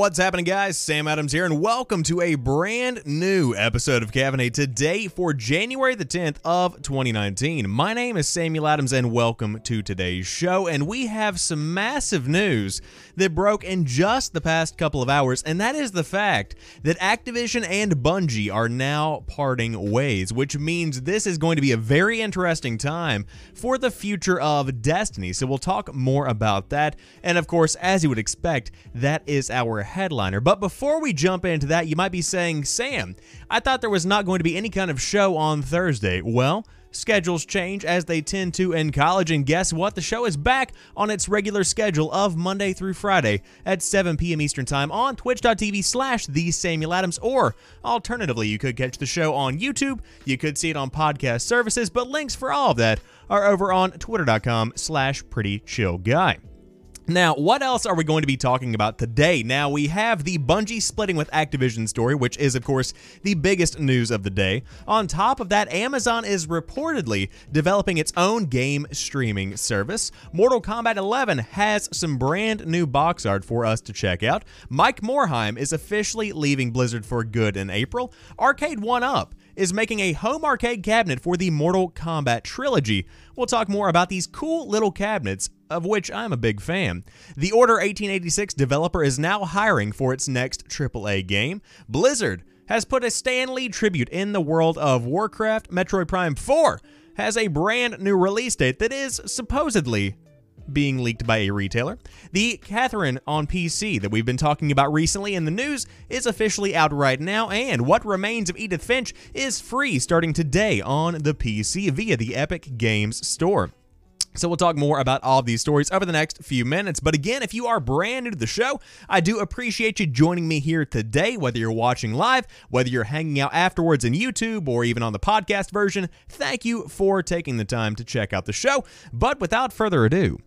What's happening, guys? Sam Adams here, and welcome to a brand new episode of Caffeinate today for January the 10th of 2019. My name is Samuel Adams, and welcome to today's show. And we have some massive news that broke in just the past couple of hours, and that is the fact that Activision and Bungie are now parting ways, which means this is going to be a very interesting time for the future of Destiny. So we'll talk more about that. And of course, as you would expect, that is our headliner. But before we jump into that, you might be saying, Sam, I thought there was not going to be any kind of show on Thursday. Well, Schedules change as they tend to in college, and guess what? The show is back on its regular schedule of Monday through Friday at 7 p.m. Eastern Time on twitch.tv slash the Samuel Adams, or alternatively, you could catch the show on YouTube, you could see it on podcast services, but links for all of that are over on twitter.com slash pretty chill guy. Now, what else are we going to be talking about today? Now, we have the Bungie splitting with Activision story, which is, of course, the biggest news of the day. On top of that, Amazon is reportedly developing its own game streaming service. Mortal Kombat 11 has some brand new box art for us to check out. Mike Morhaime is officially leaving Blizzard for good in April. Arcade 1 Up is making a home arcade cabinet for the Mortal Kombat trilogy. We'll talk more about these cool little cabinets, of which I'm a big fan. The Order 1886 developer is now hiring for its next AAA game. Blizzard has put a Stan Lee tribute in the world of Warcraft. Metroid Prime 4 has a brand new release date that is supposedly being leaked by a retailer. The Catherine on PC that we've been talking about recently in the news is officially out right now, and What Remains of Edith Finch is free starting today on the PC via the Epic Games Store. So we'll talk more about all of these stories over the next few minutes. But again, if you are brand new to the show, I do appreciate you joining me here today, whether you're watching live, whether you're hanging out afterwards in YouTube, or even on the podcast version. Thank you for taking the time to check out the show. But without further ado,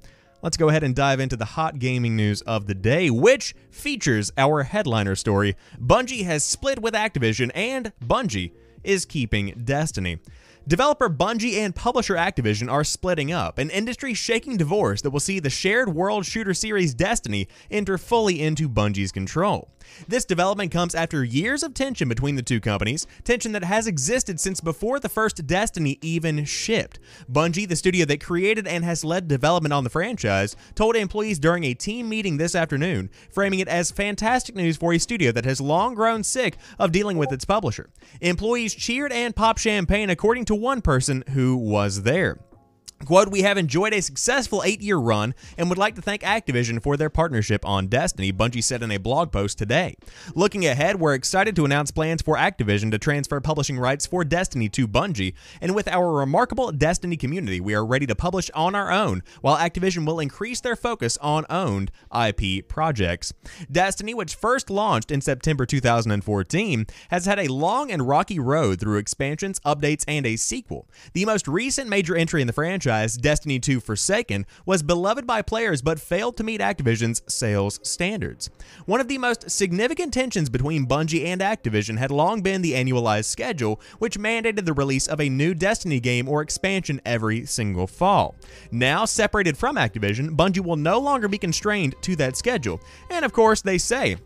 let's go ahead and dive into the hot gaming news of the day, which features our headliner story. Bungie has split with Activision, and Bungie is keeping Destiny. Developer Bungie and publisher Activision are splitting up, an industry shaking divorce that will see the shared world shooter series Destiny enter fully into Bungie's control. This development comes after years of tension between the two companies, tension that has existed since before the first Destiny even shipped. Bungie, the studio that created and has led development on the franchise, told employees during a team meeting this afternoon, framing it as fantastic news for a studio that has long grown sick of dealing with its publisher. Employees cheered and popped champagne, according to one person who was there. Quote, we have enjoyed a successful eight year run and would like to thank Activision for their partnership on Destiny, Bungie said in a blog post today. Looking ahead, we're excited to announce plans for Activision to transfer publishing rights for Destiny to Bungie, and with our remarkable Destiny community, we are ready to publish on our own, while Activision will increase their focus on owned IP projects. Destiny, which first launched in September 2014, has had a long and rocky road through expansions, updates, and a sequel. The most recent major entry in the franchise franchise, Destiny 2 Forsaken, was beloved by players but failed to meet Activision's sales standards. One of the most significant tensions between Bungie and Activision had long been the annualized schedule, which mandated the release of a new Destiny game or expansion every single fall. Now, separated from Activision, Bungie will no longer be constrained to that schedule. And of course, they say,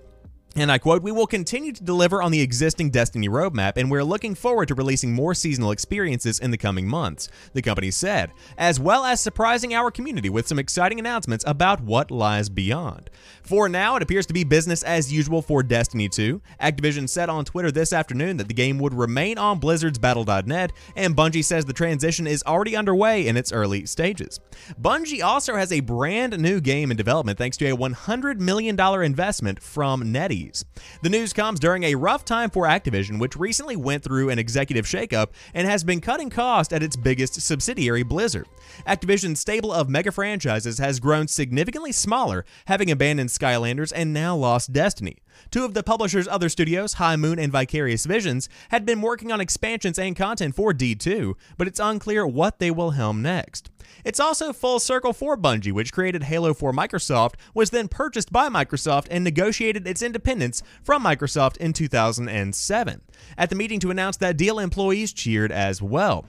and I quote, We will continue to deliver on the existing Destiny roadmap, and we're looking forward to releasing more seasonal experiences in the coming months, the company said, as well as surprising our community with some exciting announcements about what lies beyond. For now, it appears to be business as usual for Destiny 2. Activision said on Twitter this afternoon that the game would remain on Blizzard's Battle.net, and Bungie says the transition is already underway in its early stages. Bungie also has a brand new game in development thanks to a $100 million investment from NetEase. The news comes during a rough time for Activision, which recently went through an executive shakeup and has been cutting costs at its biggest subsidiary, Blizzard. Activision's stable of mega franchises has grown significantly smaller, having abandoned Skylanders and now lost Destiny. Two of the publisher's other studios, High Moon and Vicarious Visions, had been working on expansions and content for D2, but it's unclear what they will helm next. It's also full circle for Bungie, which created Halo for Microsoft, was then purchased by Microsoft and negotiated its independence from Microsoft in 2007. At the meeting to announce that deal, employees cheered as well.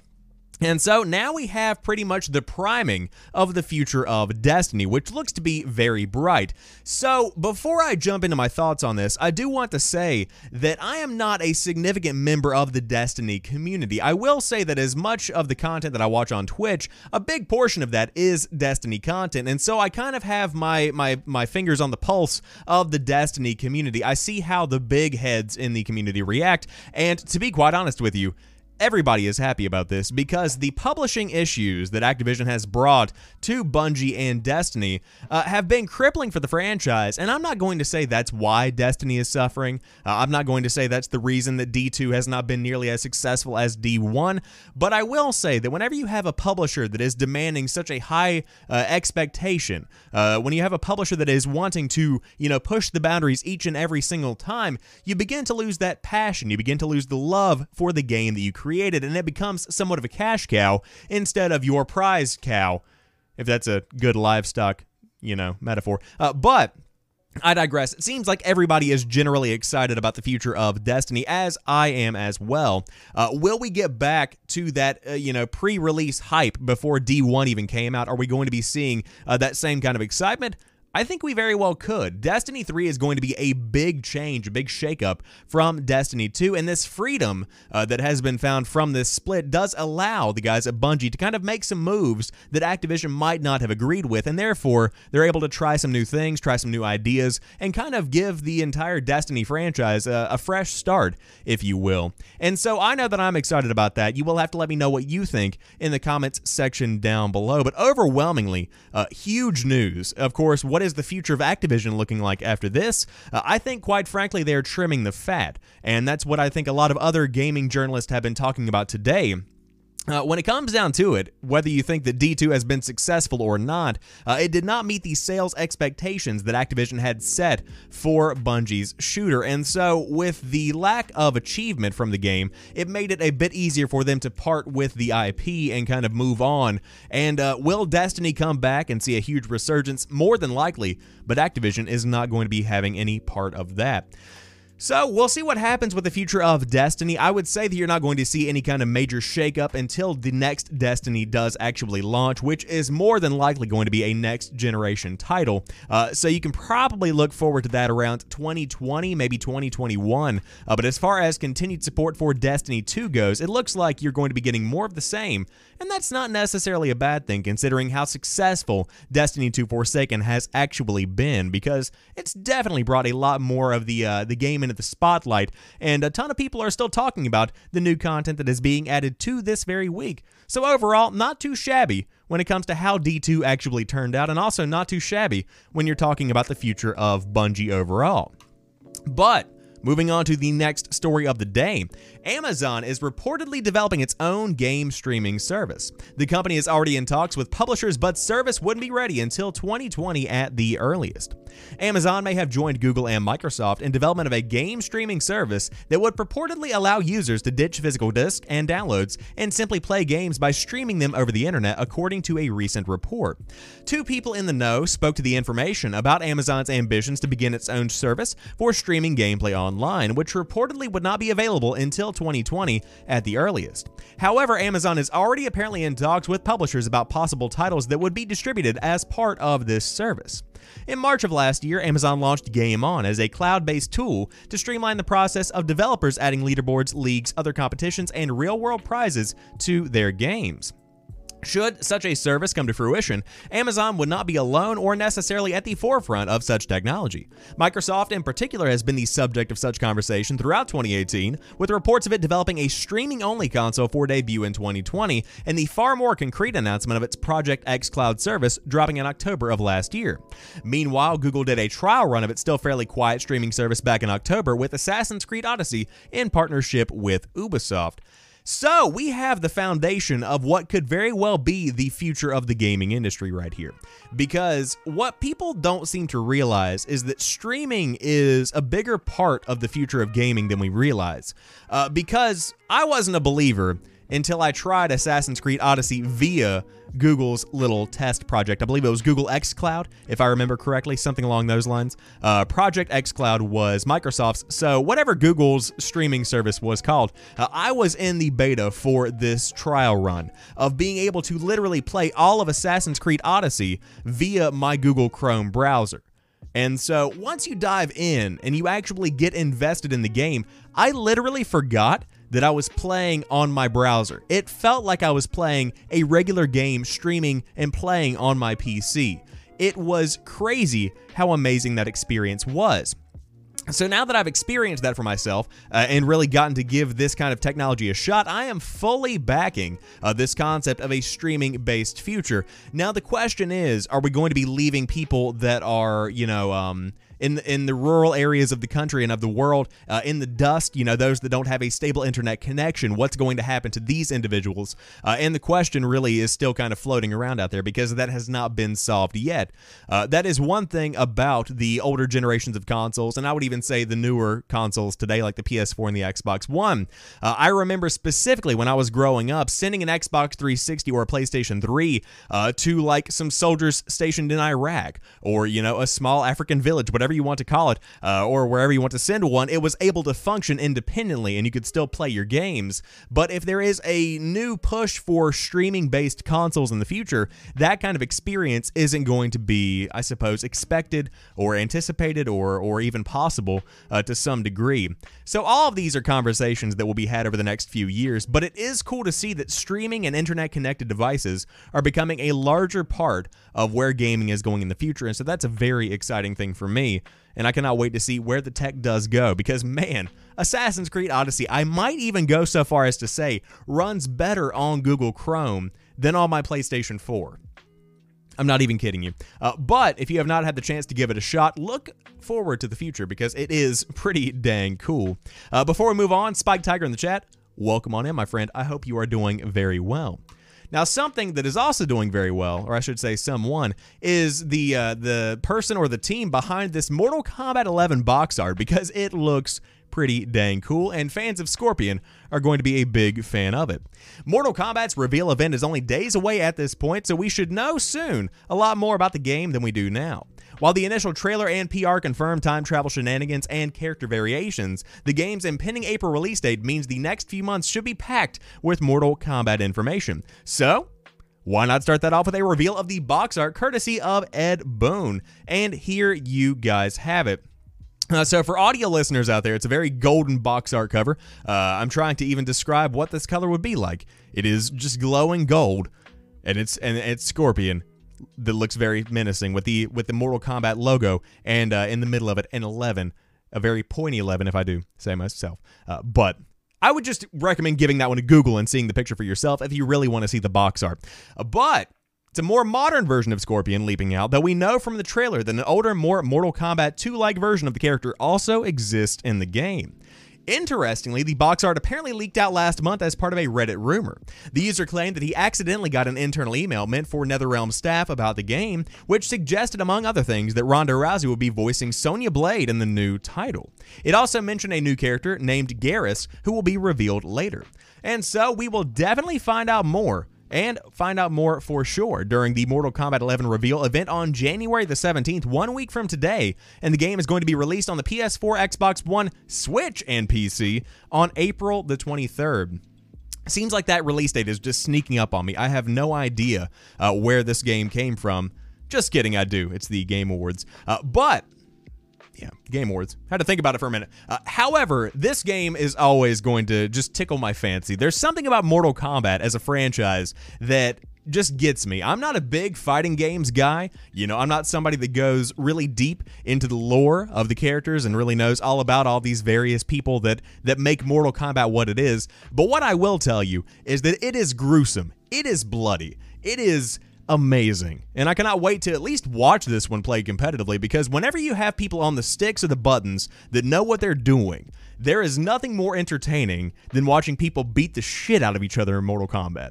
And so now we have pretty much the priming of the future of Destiny, which looks to be very bright. So, before I jump into my thoughts on this, I do want to say that I am not a significant member of the Destiny community. I will say that as much of the content that I watch on Twitch, a big portion of that is Destiny content. And so I kind of have my my my fingers on the pulse of the Destiny community. I see how the big heads in the community react, and to be quite honest with you, Everybody is happy about this because the publishing issues that Activision has brought to Bungie and Destiny uh, have been crippling for the franchise. And I'm not going to say that's why Destiny is suffering. Uh, I'm not going to say that's the reason that D2 has not been nearly as successful as D1. But I will say that whenever you have a publisher that is demanding such a high uh, expectation, uh, when you have a publisher that is wanting to, you know, push the boundaries each and every single time, you begin to lose that passion. You begin to lose the love for the game that you create created, and it becomes somewhat of a cash cow instead of your prize cow, if that's a good livestock, you know, metaphor. Uh, but I digress. It seems like everybody is generally excited about the future of Destiny, as I am as well. Uh, will we get back to that, uh, you know, pre-release hype before D1 even came out? Are we going to be seeing uh, that same kind of excitement? I think we very well could. Destiny 3 is going to be a big change, a big shakeup from Destiny 2, and this freedom uh, that has been found from this split does allow the guys at Bungie to kind of make some moves that Activision might not have agreed with, and therefore they're able to try some new things, try some new ideas, and kind of give the entire Destiny franchise a, a fresh start, if you will. And so I know that I'm excited about that. You will have to let me know what you think in the comments section down below, but overwhelmingly, uh, huge news. Of course, what what is the future of Activision looking like after this? Uh, I think, quite frankly, they're trimming the fat. And that's what I think a lot of other gaming journalists have been talking about today. Uh, when it comes down to it, whether you think that D2 has been successful or not, uh, it did not meet the sales expectations that Activision had set for Bungie's shooter. And so, with the lack of achievement from the game, it made it a bit easier for them to part with the IP and kind of move on. And uh, will Destiny come back and see a huge resurgence? More than likely, but Activision is not going to be having any part of that. So we'll see what happens with the future of Destiny. I would say that you're not going to see any kind of major shakeup until the next Destiny does actually launch, which is more than likely going to be a next generation title. Uh, so you can probably look forward to that around 2020, maybe 2021. Uh, but as far as continued support for Destiny 2 goes, it looks like you're going to be getting more of the same. And that's not necessarily a bad thing considering how successful Destiny 2 Forsaken has actually been, because it's definitely brought a lot more of the uh, the game into the spotlight, and a ton of people are still talking about the new content that is being added to this very week. So overall, not too shabby when it comes to how D2 actually turned out, and also not too shabby when you're talking about the future of Bungie overall. But Moving on to the next story of the day. Amazon is reportedly developing its own game streaming service. The company is already in talks with publishers, but service wouldn't be ready until 2020 at the earliest. Amazon may have joined Google and Microsoft in development of a game streaming service that would purportedly allow users to ditch physical discs and downloads and simply play games by streaming them over the internet, according to a recent report. Two people in the know spoke to the information about Amazon's ambitions to begin its own service for streaming gameplay online, which reportedly would not be available until 2020 at the earliest. However, Amazon is already apparently in talks with publishers about possible titles that would be distributed as part of this service. In March of last year, Amazon launched Game On as a cloud based tool to streamline the process of developers adding leaderboards, leagues, other competitions, and real world prizes to their games. Should such a service come to fruition, Amazon would not be alone or necessarily at the forefront of such technology. Microsoft, in particular, has been the subject of such conversation throughout 2018, with reports of it developing a streaming only console for debut in 2020, and the far more concrete announcement of its Project xCloud service dropping in October of last year. Meanwhile, Google did a trial run of its still fairly quiet streaming service back in October with Assassin's Creed Odyssey in partnership with Ubisoft. So we have the foundation of what could very well be the future of the gaming industry right here. Because what people don't seem to realize is that streaming is a bigger part of the future of gaming than we realize. Uh, because I wasn't a believer until I tried Assassin's Creed Odyssey via Google's little test project. I believe it was Google xCloud, if I remember correctly, something along those lines. Uh, project xCloud was Microsoft's, so whatever Google's streaming service was called, uh, I was in the beta for this trial run of being able to literally play all of Assassin's Creed Odyssey via my Google Chrome browser. And so once you dive in and you actually get invested in the game, I literally forgot that I was playing on my browser. It felt like I was playing a regular game streaming and playing on my PC. It was crazy how amazing that experience was. So now that I've experienced that for myself uh, and really gotten to give this kind of technology a shot, I am fully backing uh, this concept of a streaming based future. Now, the question is are we going to be leaving people that are, you know, um, in the, in the rural areas of the country and of the world, uh, in the dust, you know, those that don't have a stable internet connection, what's going to happen to these individuals? Uh, and the question really is still kind of floating around out there because that has not been solved yet. Uh, that is one thing about the older generations of consoles, and I would even say the newer consoles today, like the PS4 and the Xbox One. Uh, I remember specifically when I was growing up, sending an Xbox 360 or a PlayStation 3 uh, to like some soldiers stationed in Iraq or, you know, a small African village, whatever whatever you want to call it, uh, or wherever you want to send one, it was able to function independently and you could still play your games. But if there is a new push for streaming based consoles in the future, that kind of experience isn't going to be, I suppose, expected or anticipated or, or even possible uh, to some degree. So, all of these are conversations that will be had over the next few years, but it is cool to see that streaming and internet connected devices are becoming a larger part of where gaming is going in the future. And so, that's a very exciting thing for me and I cannot wait to see where the tech does go because, man, Assassin's Creed Odyssey, I might even go so far as to say, runs better on Google Chrome than on my PlayStation 4. I'm not even kidding you. Uh, but if you have not had the chance to give it a shot, look forward to the future because it is pretty dang cool. Uh, before we move on, Spike Tiger in the chat, welcome on in, my friend. I hope you are doing very well. Now, something that is also doing very well, or I should say, someone, is the uh, the person or the team behind this Mortal Kombat 11 box art because it looks pretty dang cool, and fans of Scorpion are going to be a big fan of it. Mortal Kombat's reveal event is only days away at this point, so we should know soon a lot more about the game than we do now. While the initial trailer and PR confirmed time travel shenanigans and character variations, the game's impending April release date means the next few months should be packed with Mortal Kombat information. So, why not start that off with a reveal of the box art courtesy of Ed Boon? And here you guys have it. Uh, so for audio listeners out there, it's a very golden box art cover. Uh, I'm trying to even describe what this color would be like. It is just glowing gold, and it's and it's scorpion, that looks very menacing with the with the Mortal Kombat logo and uh, in the middle of it an 11, a very pointy 11 if I do say myself. Uh, but I would just recommend giving that one a Google and seeing the picture for yourself if you really want to see the box art. Uh, but it's a more modern version of Scorpion leaping out, though we know from the trailer that an older, more Mortal Kombat 2 like version of the character also exists in the game. Interestingly, the box art apparently leaked out last month as part of a Reddit rumor. The user claimed that he accidentally got an internal email meant for NetherRealm staff about the game, which suggested, among other things, that Ronda Rousey would be voicing Sonya Blade in the new title. It also mentioned a new character named Geras, who will be revealed later. And so we will definitely find out more and find out more for sure during the Mortal Kombat 11 reveal event on January the 17th, one week from today. And the game is going to be released on the PS4, Xbox One, Switch, and PC on April the 23rd. Seems like that release date is just sneaking up on me. I have no idea uh, where this game came from. Just kidding, I do. It's the Game Awards. Uh, but yeah, Game Awards. Had to think about it for a minute. Uh, however, this game is always going to just tickle my fancy. There's something about Mortal Kombat as a franchise that just gets me. I'm not a big fighting games guy. You know, I'm not somebody that goes really deep into the lore of the characters and really knows all about all these various people that that make Mortal Kombat what it is. But what I will tell you is that it is gruesome. It is bloody. It is amazing. And I cannot wait to at least watch this one played competitively because whenever you have people on the sticks or the buttons that know what they're doing, there is nothing more entertaining than watching people beat the shit out of each other in Mortal Kombat.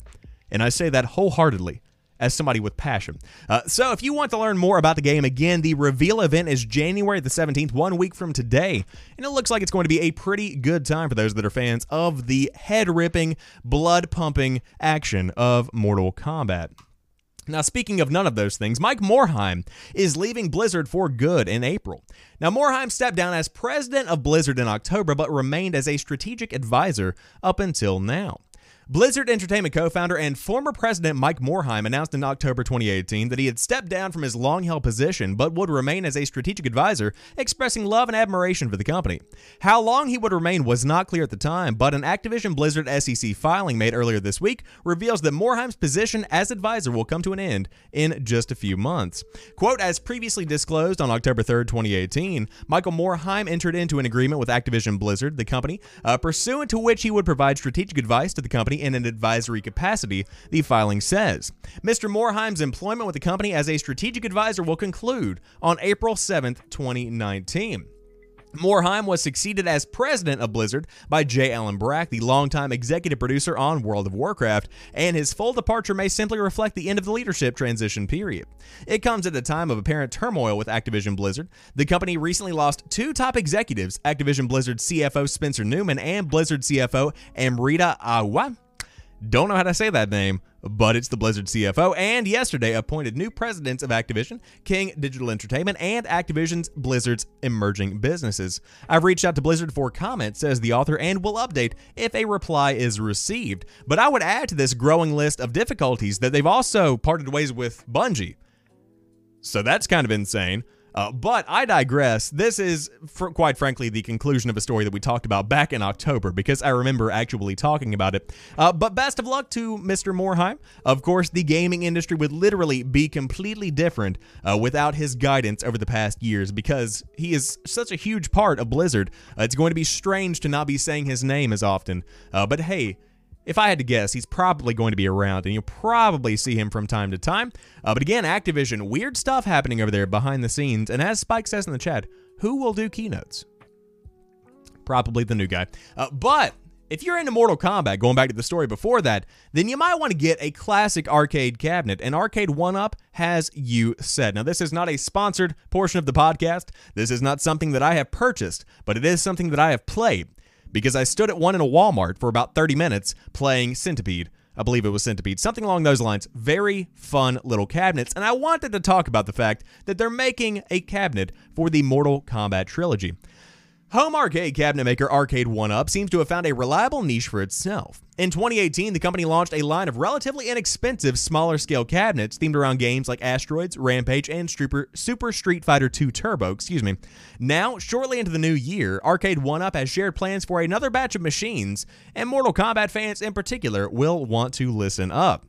And I say that wholeheartedly as somebody with passion. Uh, so, if you want to learn more about the game, again, the reveal event is January the 17th, one week from today. And it looks like it's going to be a pretty good time for those that are fans of the head ripping, blood pumping action of Mortal Kombat. Now, speaking of none of those things, Mike Morhaime is leaving Blizzard for good in April. Now, Morhaime stepped down as president of Blizzard in October, but remained as a strategic advisor up until now. Blizzard Entertainment co founder and former president Mike Morhaime announced in October 2018 that he had stepped down from his long held position but would remain as a strategic advisor, expressing love and admiration for the company. How long he would remain was not clear at the time, but an Activision Blizzard SEC filing made earlier this week reveals that Morhaime's position as advisor will come to an end in just a few months. Quote, as previously disclosed on October 3rd, 2018, Michael Morhaime entered into an agreement with Activision Blizzard, the company, uh, pursuant to which he would provide strategic advice to the company in an advisory capacity, the filing says. Mr. Morhaime's employment with the company as a strategic advisor will conclude on April 7, 2019. Morhaime was succeeded as president of Blizzard by J. Allen Brack, the longtime executive producer on World of Warcraft, and his full departure may simply reflect the end of the leadership transition period. It comes at a time of apparent turmoil with Activision Blizzard. The company recently lost two top executives, Activision Blizzard CFO Spencer Neumann and Blizzard CFO Amrita Ahuja. Don't know how to say that name, but it's the Blizzard CFO, and yesterday appointed new presidents of Activision, King Digital Entertainment, and Activision's Blizzard's emerging businesses. I've reached out to Blizzard for comment, says the author, and will update if a reply is received. But I would add to this growing list of difficulties that they've also parted ways with Bungie. So that's kind of insane. Uh, but I digress. This is, fr- quite frankly, the conclusion of a story that we talked about back in October because I remember actually talking about it. Uh, but best of luck to Mr. Morhaime. Of course, the gaming industry would literally be completely different uh, without his guidance over the past years because he is such a huge part of Blizzard. Uh, it's going to be strange to not be saying his name as often. Uh, but hey, if I had to guess, he's probably going to be around, and you'll probably see him from time to time. Uh, but again, Activision, weird stuff happening over there behind the scenes. And as Spike says in the chat, who will do keynotes? Probably the new guy. Uh, but if you're into Mortal Kombat, going back to the story before that, then you might want to get a classic arcade cabinet. And Arcade One Up has you set. Now, this is not a sponsored portion of the podcast. This is not something that I have purchased, but it is something that I have played because I stood at one in a Walmart for about 30 minutes playing Centipede. I believe it was Centipede, something along those lines. Very fun little cabinets. And I wanted to talk about the fact that they're making a cabinet for the Mortal Kombat trilogy. Home arcade cabinet maker Arcade One Up seems to have found a reliable niche for itself. In 2018, the company launched a line of relatively inexpensive, smaller scale cabinets themed around games like Asteroids, Rampage, and Super, Street Fighter II Turbo. Excuse me. Now, shortly into the new year, Arcade One Up has shared plans for another batch of machines, and Mortal Kombat fans in particular will want to listen up.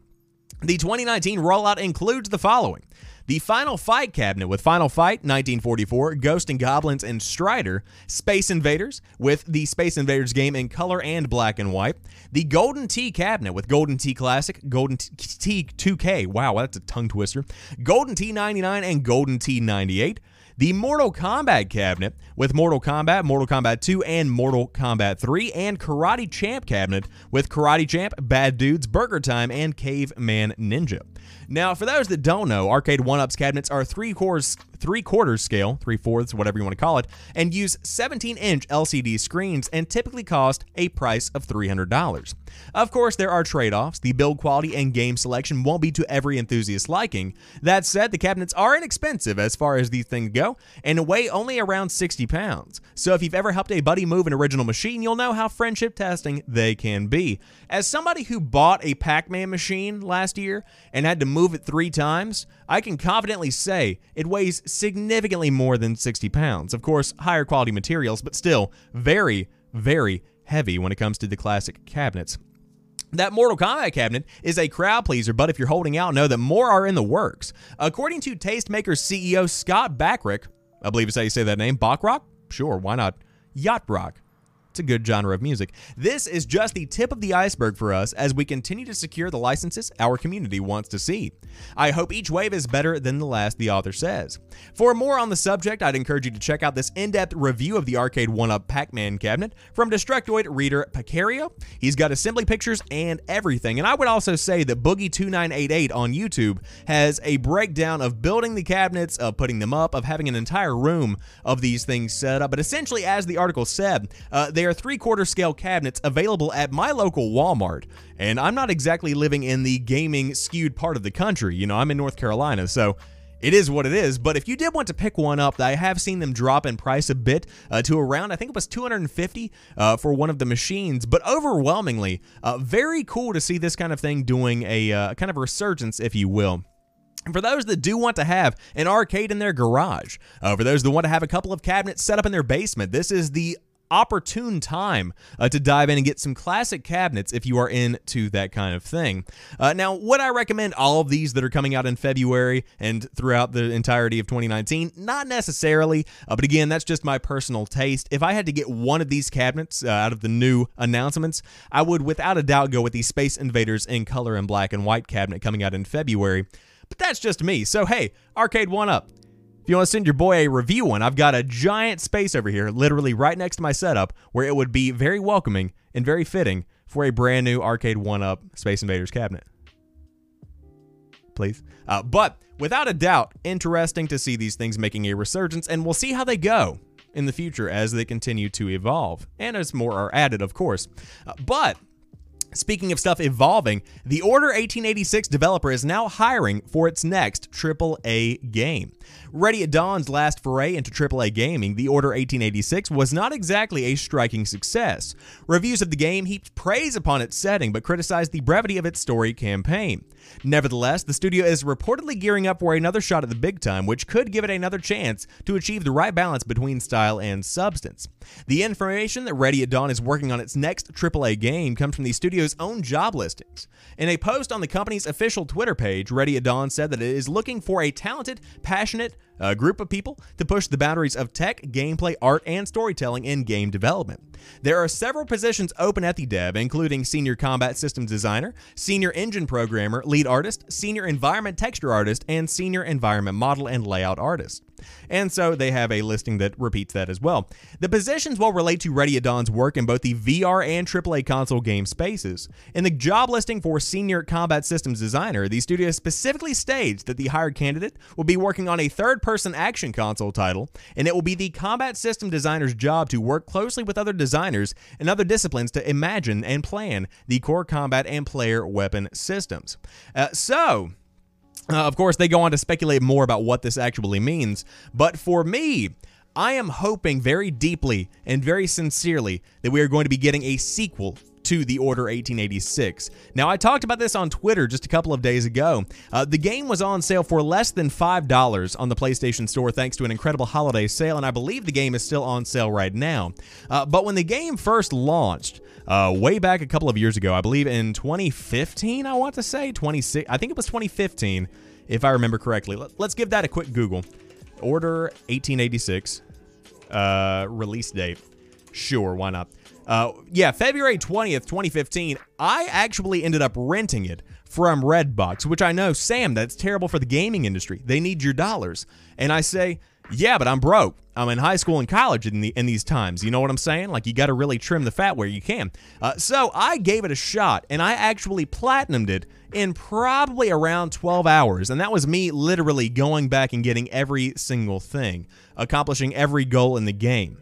The 2019 rollout includes the following. The Final Fight cabinet with Final Fight 1944, Ghost and Goblins and Strider, Space Invaders with the Space Invaders game in color and black and white, the Golden Tee cabinet with Golden Tee Classic, Golden Tee 2K, wow, that's a tongue twister, Golden Tee 99 and Golden Tee 98, the Mortal Kombat cabinet with Mortal Kombat, Mortal Kombat 2, and Mortal Kombat 3, and Karate Champ cabinet with Karate Champ, Bad Dudes, Burger Time, and Caveman Ninja. Now, for those that don't know, Arcade One Ups cabinets are three quarters, three quarters scale, three fourths, whatever you want to call it, and use 17 inch LCD screens and typically cost a price of $300. Of course, there are trade offs. The build quality and game selection won't be to every enthusiast's liking. That said, the cabinets are inexpensive as far as these things go and weigh only around 60 pounds. So if you've ever helped a buddy move an original machine, you'll know how friendship testing they can be. As somebody who bought a Pac Man machine last year and had to move it three times, I can confidently say it weighs significantly more than 60 pounds. Of course, higher quality materials, but still very, very heavy when it comes to the classic cabinets. That Mortal Kombat cabinet is a crowd pleaser, but if you're holding out, know that more are in the works. According to Tastemaker CEO Scott Bachrock, I believe is how you say that name, Bachrock? Sure, why not? Yacht Brock. A good genre of music. This is just the tip of the iceberg for us as we continue to secure the licenses our community wants to see. I hope each wave is better than the last, the author says. For more on the subject, I'd encourage you to check out this in depth review of the Arcade 1 Up Pac Man cabinet from Destructoid reader Pacario. He's got assembly pictures and everything. And I would also say that Boogie2988 on YouTube has a breakdown of building the cabinets, of putting them up, of having an entire room of these things set up. But essentially, as the article said, uh, they are three quarter scale cabinets available at my local Walmart. And I'm not exactly living in the gaming skewed part of the country. You know, I'm in North Carolina, so it is what it is. But if you did want to pick one up, I have seen them drop in price a bit uh, to around, I think it was 250 uh, for one of the machines. But overwhelmingly, uh, very cool to see this kind of thing doing a uh, kind of resurgence, if you will. And for those that do want to have an arcade in their garage, uh, for those that want to have a couple of cabinets set up in their basement, this is the opportune time uh, to dive in and get some classic cabinets if you are into that kind of thing. Uh, now, would I recommend all of these that are coming out in February and throughout the entirety of 2019? Not necessarily, uh, but again, that's just my personal taste. If I had to get one of these cabinets uh, out of the new announcements, I would without a doubt go with the Space Invaders in color and black and white cabinet coming out in February. But that's just me. So, hey, Arcade 1 Up. If you want to send your boy a review one, I've got a giant space over here, literally right next to my setup, where it would be very welcoming and very fitting for a brand new Arcade 1 Up Space Invaders cabinet. Please. Uh, but without a doubt, interesting to see these things making a resurgence, and we'll see how they go in the future as they continue to evolve, and as more are added, of course. Uh, but Speaking of stuff evolving, the Order 1886 developer is now hiring for its next AAA game. Ready at Dawn's last foray into AAA gaming, The Order 1886 was not exactly a striking success. Reviews of the game heaped praise upon its setting but criticized the brevity of its story campaign. Nevertheless, the studio is reportedly gearing up for another shot at the big time, which could give it another chance to achieve the right balance between style and substance. The information that Ready at Dawn is working on its next AAA game comes from the studio's own job listings. In a post on the company's official Twitter page, Ready at Dawn said that it is looking for a talented, passionate, a group of people to push the boundaries of tech, gameplay, art, and storytelling in game development. There are several positions open at the dev, including Senior Combat Systems Designer, Senior Engine Programmer, Lead Artist, Senior Environment Texture Artist, and Senior Environment Model and Layout Artist. And so they have a listing that repeats that as well. The positions will relate to Ready at Dawn's work in both the VR and AAA console game spaces. In the job listing for Senior Combat Systems Designer, the studio specifically states that the hired candidate will be working on a third person action console title, and it will be the combat system designer's job to work closely with other designers and other disciplines to imagine and plan the core combat and player weapon systems. Uh, so, uh, of course, they go on to speculate more about what this actually means, but for me, I am hoping very deeply and very sincerely that we are going to be getting a sequel to the Order 1886. Now, I talked about this on Twitter just a couple of days ago. Uh, the game was on sale for less than $5 on the PlayStation Store thanks to an incredible holiday sale, and I believe the game is still on sale right now. Uh, but when the game first launched, uh, way back a couple of years ago, I believe in 2015, I want to say, 26, I think it was 2015, if I remember correctly. Let, us give that a quick Google. Order 1886, uh, release date. Sure, why not? Uh, yeah, February 20th, 2015, I actually ended up renting it from Redbox, which I know, Sam, that's terrible for the gaming industry. They need your dollars. And I say, yeah, but I'm broke. I'm in high school and college in, the, in these times. You know what I'm saying? Like, you got to really trim the fat where you can. Uh, so I gave it a shot, and I actually platinumed it in probably around 12 hours. And that was me literally going back and getting every single thing, accomplishing every goal in the game.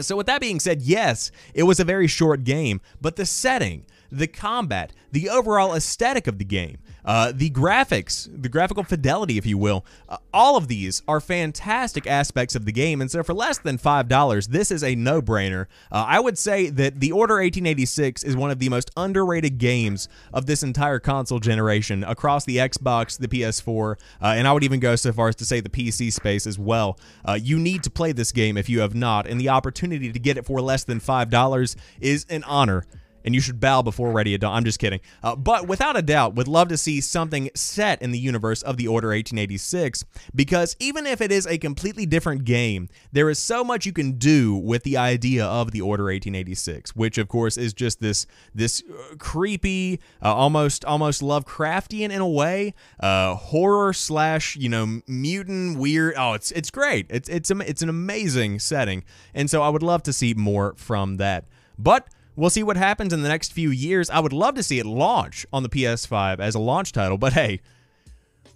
So, with that being said, yes, it was a very short game, but the setting, the combat, the overall aesthetic of the game, uh, the graphics, the graphical fidelity, if you will, uh, all of these are fantastic aspects of the game. And so, for less than $5, this is a no brainer. Uh, I would say that The Order 1886 is one of the most underrated games of this entire console generation across the Xbox, the PS4, uh, and I would even go so far as to say the PC space as well. Uh, you need to play this game if you have not, and the opportunity to get it for less than $5 is an honor and you should bow before ready at dawn. I'm just kidding. Uh, but without a doubt, would love to see something set in the universe of the Order 1886 because even if it is a completely different game, there is so much you can do with the idea of the Order 1886, which of course is just this this uh, creepy, uh, almost almost Lovecraftian in a way, uh, horror slash you know mutant weird. Oh, it's it's great. It's it's it's an amazing setting, and so I would love to see more from that. But We'll see what happens in the next few years. I would love to see it launch on the PS5 as a launch title, but hey,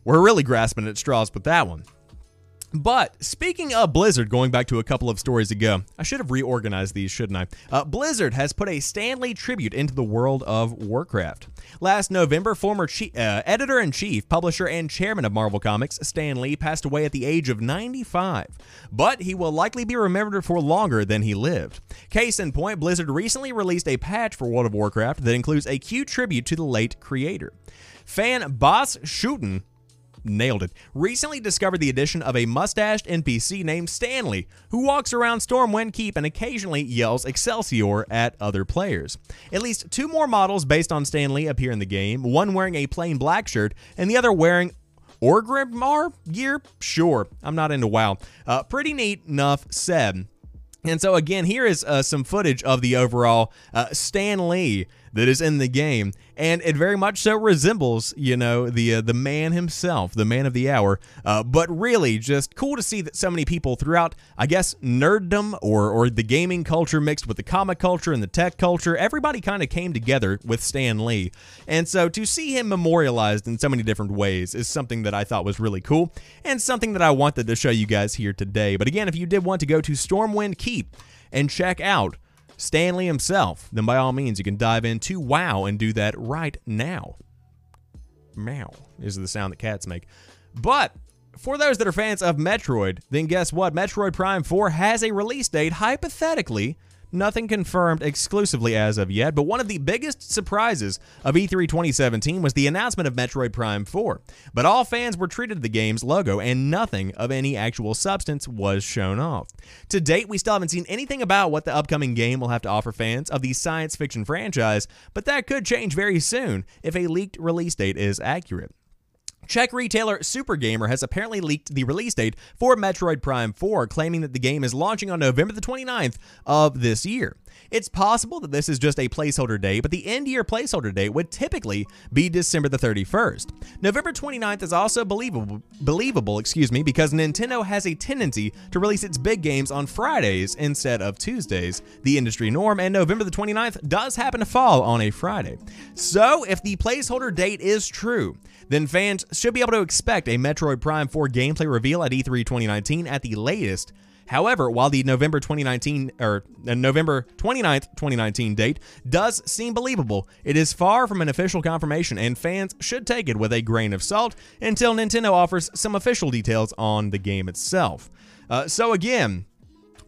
we're really grasping at straws with that one. But speaking of Blizzard, going back to a couple of stories ago, I should have reorganized these, shouldn't I? Uh, Blizzard has put a Stan Lee tribute into the world of Warcraft. Last November, former uh, editor in chief, publisher, and chairman of Marvel Comics, Stan Lee, passed away at the age of 95. But he will likely be remembered for longer than he lived. Case in point, Blizzard recently released a patch for World of Warcraft that includes a cute tribute to the late creator. Fan Boss Shooten nailed it. Recently discovered the addition of a mustached NPC named Stanley, who walks around Stormwind Keep and occasionally yells Excelsior at other players. At least two more models based on Stanley appear in the game, one wearing a plain black shirt and the other wearing Orgrimmar gear? Sure, I'm not into WoW. Uh, pretty neat enough said. And so again, here is uh, some footage of the overall uh, Stan Lee that is in the game, and it very much so resembles, you know, the uh, the man himself, the man of the hour. Uh, but really, just cool to see that so many people throughout, I guess, nerddom or or the gaming culture mixed with the comic culture and the tech culture, everybody kind of came together with Stan Lee, and so to see him memorialized in so many different ways is something that I thought was really cool and something that I wanted to show you guys here today. But again, if you did want to go to Stormwind Keep and check out Stan Lee himself, then by all means you can dive into WoW and do that right now. Meow is the sound that cats make. But for those that are fans of Metroid, then guess what? Metroid Prime 4 has a release date, hypothetically, Nothing confirmed exclusively as of yet, but one of the biggest surprises of E3 2017 was the announcement of Metroid Prime 4. But all fans were treated to the game's logo, and nothing of any actual substance was shown off. To date, we still haven't seen anything about what the upcoming game will have to offer fans of the science fiction franchise, but that could change very soon if a leaked release date is accurate. Czech retailer Supergamer has apparently leaked the release date for Metroid Prime 4, claiming that the game is launching on November the 29th of this year. It's possible that this is just a placeholder date, but the end year placeholder date would typically be December the 31st. November 29th is also believable, believable, excuse me, because Nintendo has a tendency to release its big games on Fridays instead of Tuesdays, the industry norm, and November the 29th does happen to fall on a Friday. So, if the placeholder date is true, then fans should be able to expect a Metroid Prime 4 gameplay reveal at E3 2019 at the latest However, while the November 2019 or uh, November 29th, 2019 date does seem believable, it is far from an official confirmation and fans should take it with a grain of salt until Nintendo offers some official details on the game itself. Uh, so again,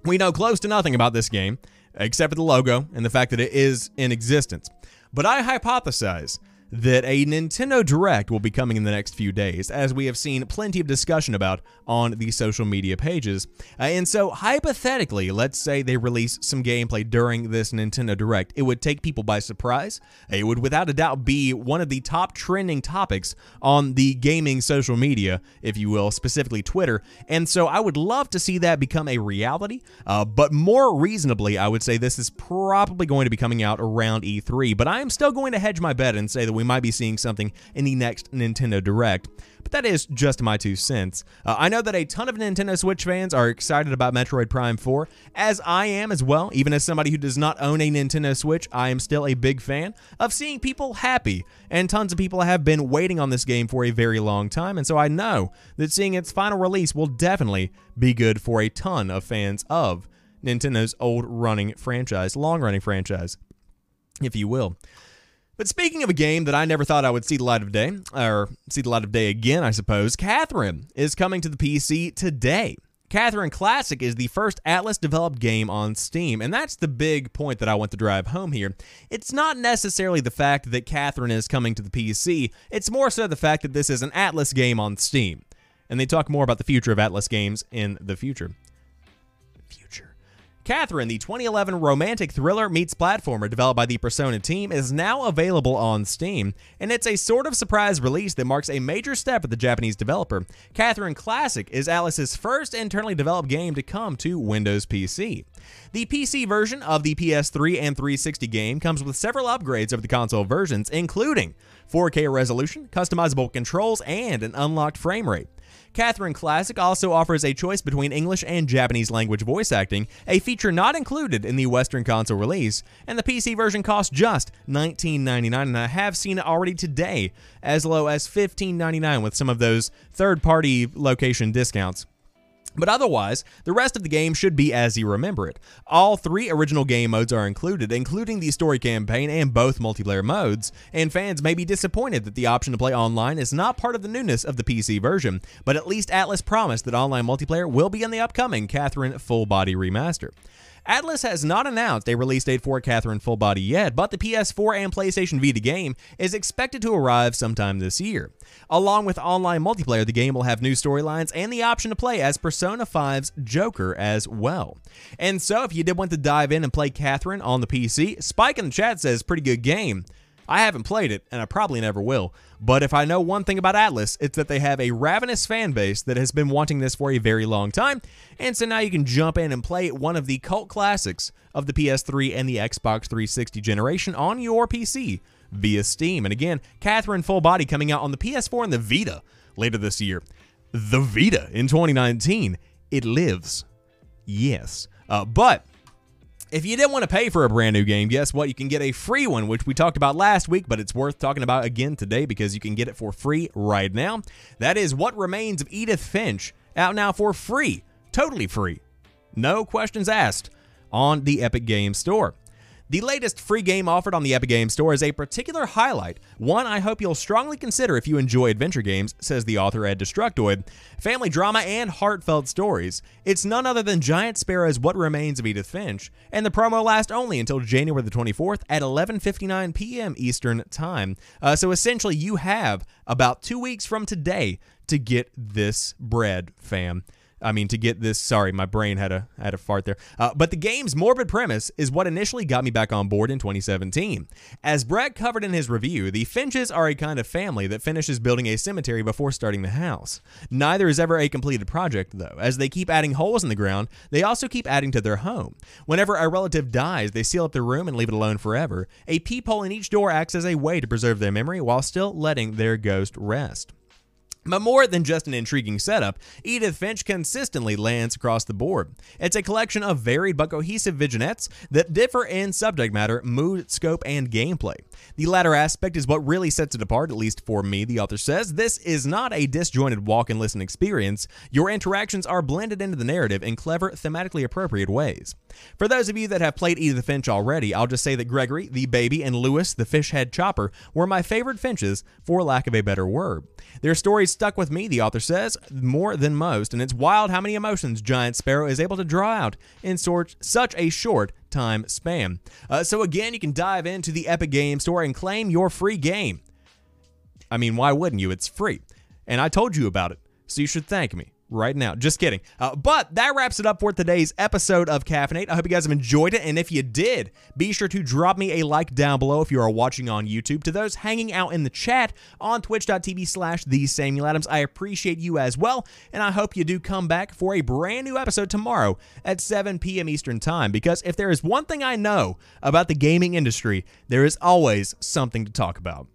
we know close to nothing about this game except for the logo and the fact that it is in existence. But I hypothesize that a Nintendo Direct will be coming in the next few days, as we have seen plenty of discussion about on the social media pages. Uh, and so, hypothetically, let's say they release some gameplay during this Nintendo Direct. It would take people by surprise. It would without a doubt be one of the top trending topics on the gaming social media, if you will, specifically Twitter. And so, I would love to see that become a reality, uh, but more reasonably, I would say this is probably going to be coming out around E3. But I am still going to hedge my bet and say that we we might be seeing something in the next Nintendo Direct. But that is just my two cents. Uh, I know that a ton of Nintendo Switch fans are excited about Metroid Prime 4, as I am as well. Even as somebody who does not own a Nintendo Switch, I am still a big fan of seeing people happy. And tons of people have been waiting on this game for a very long time, and so I know that seeing its final release will definitely be good for a ton of fans of Nintendo's old running franchise, long running franchise, if you will. But speaking of a game that I never thought I would see the light of day, or see the light of day again, I suppose, Catherine is coming to the PC today. Catherine Classic is the first Atlus developed game on Steam, and that's the big point that I want to drive home here. It's not necessarily the fact that Catherine is coming to the PC, it's more so the fact that this is an Atlus game on Steam. And they talk more about the future of Atlus games in the future. Future. Catherine, the 2011 romantic thriller meets platformer developed by the Persona team, is now available on Steam, and it's a sort of surprise release that marks a major step for the Japanese developer. Catherine Classic is Atlus's first internally developed game to come to Windows PC. The PC version of the PS3 and 360 game comes with several upgrades over the console versions, including 4K resolution, customizable controls, and an unlocked frame rate. Catherine Classic also offers a choice between English and Japanese language voice acting, a feature not included in the Western console release, and the PC version costs just $19.99, and I have seen it already today as low as $15.99 with some of those third party location discounts. But otherwise, the rest of the game should be as you remember it. All three original game modes are included, including the story campaign and both multiplayer modes, and fans may be disappointed that the option to play online is not part of the newness of the PC version, but at least Atlus promised that online multiplayer will be in the upcoming Catherine Full Body Remaster. Atlus has not announced a release date for Catherine Full Body yet, but the PS4 and PlayStation Vita game is expected to arrive sometime this year. Along with online multiplayer, the game will have new storylines and the option to play as Persona 5's Joker as well. And so, if you did want to dive in and play Catherine on the PC, Spike in the chat says, pretty good game. I haven't played it, and I probably never will. But if I know one thing about Atlus, it's that they have a ravenous fan base that has been wanting this for a very long time. And so now you can jump in and play one of the cult classics of the PS3 and the Xbox 360 generation on your PC via Steam. And again, Catherine Full Body coming out on the PS4 and the Vita later this year. The Vita in 2019. It lives. Yes. Uh, but if you didn't want to pay for a brand new game, guess what? You can get a free one, which we talked about last week, but it's worth talking about again today because you can get it for free right now. That is What Remains of Edith Finch, out now for free, totally free, no questions asked, on the Epic Games Store. The latest free game offered on the Epic Games Store is a particular highlight, one I hope you'll strongly consider if you enjoy adventure games, says the author Ed Destructoid. Family drama and heartfelt stories. It's none other than Giant Sparrow's What Remains of Edith Finch, and the promo lasts only until January the 24th at 11:59 p.m. Eastern Time. Uh, so essentially, you have about two weeks from today to get this bread, fam. I mean, to get this. Sorry, my brain had a had a fart there. Uh, but the game's morbid premise is what initially got me back on board in 2017. As Brett covered in his review, the Finches are a kind of family that finishes building a cemetery before starting the house. Neither is ever a completed project, though. As they keep adding holes in the ground, they also keep adding to their home. Whenever a relative dies, they seal up their room and leave it alone forever. A peephole in each door acts as a way to preserve their memory while still letting their ghost rest. But more than just an intriguing setup, Edith Finch consistently lands across the board. It's a collection of varied but cohesive vignettes that differ in subject matter, mood, scope, and gameplay. The latter aspect is what really sets it apart, at least for me, the author says. This is not a disjointed walk and listen experience. Your interactions are blended into the narrative in clever, thematically appropriate ways. For those of you that have played Edith Finch already, I'll just say that Gregory, the baby, and Lewis, the fish head chopper, were my favorite Finches, for lack of a better word. Their stories stuck with me, the author says, more than most, and it's wild how many emotions Giant Sparrow is able to draw out in such a short time span. Uh, so again, you can dive into the Epic Game Store and claim your free game. I mean, why wouldn't you? It's free. And I told you about it, so you should thank me right now. Just kidding. Uh, but that wraps it up for today's episode of Caffeinate. I hope you guys have enjoyed it. And if you did, be sure to drop me a like down below if you are watching on YouTube. To those hanging out in the chat on twitch.tv slash the Samuel Adams, I appreciate you as well. And I hope you do come back for a brand new episode tomorrow at 7 p.m. Eastern Time. Because if there is one thing I know about the gaming industry, there is always something to talk about.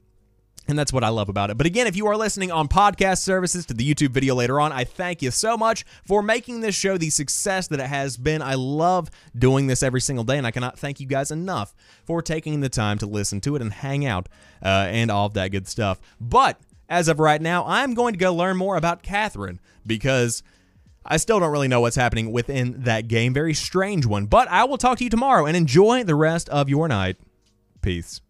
And that's what I love about it. But again, if you are listening on podcast services to the YouTube video later on, I thank you so much for making this show the success that it has been. I love doing this every single day, and I cannot thank you guys enough for taking the time to listen to it and hang out uh, and all of that good stuff. But as of right now, I'm going to go learn more about Catherine because I still don't really know what's happening within that game. Very strange one. But I will talk to you tomorrow and enjoy the rest of your night. Peace.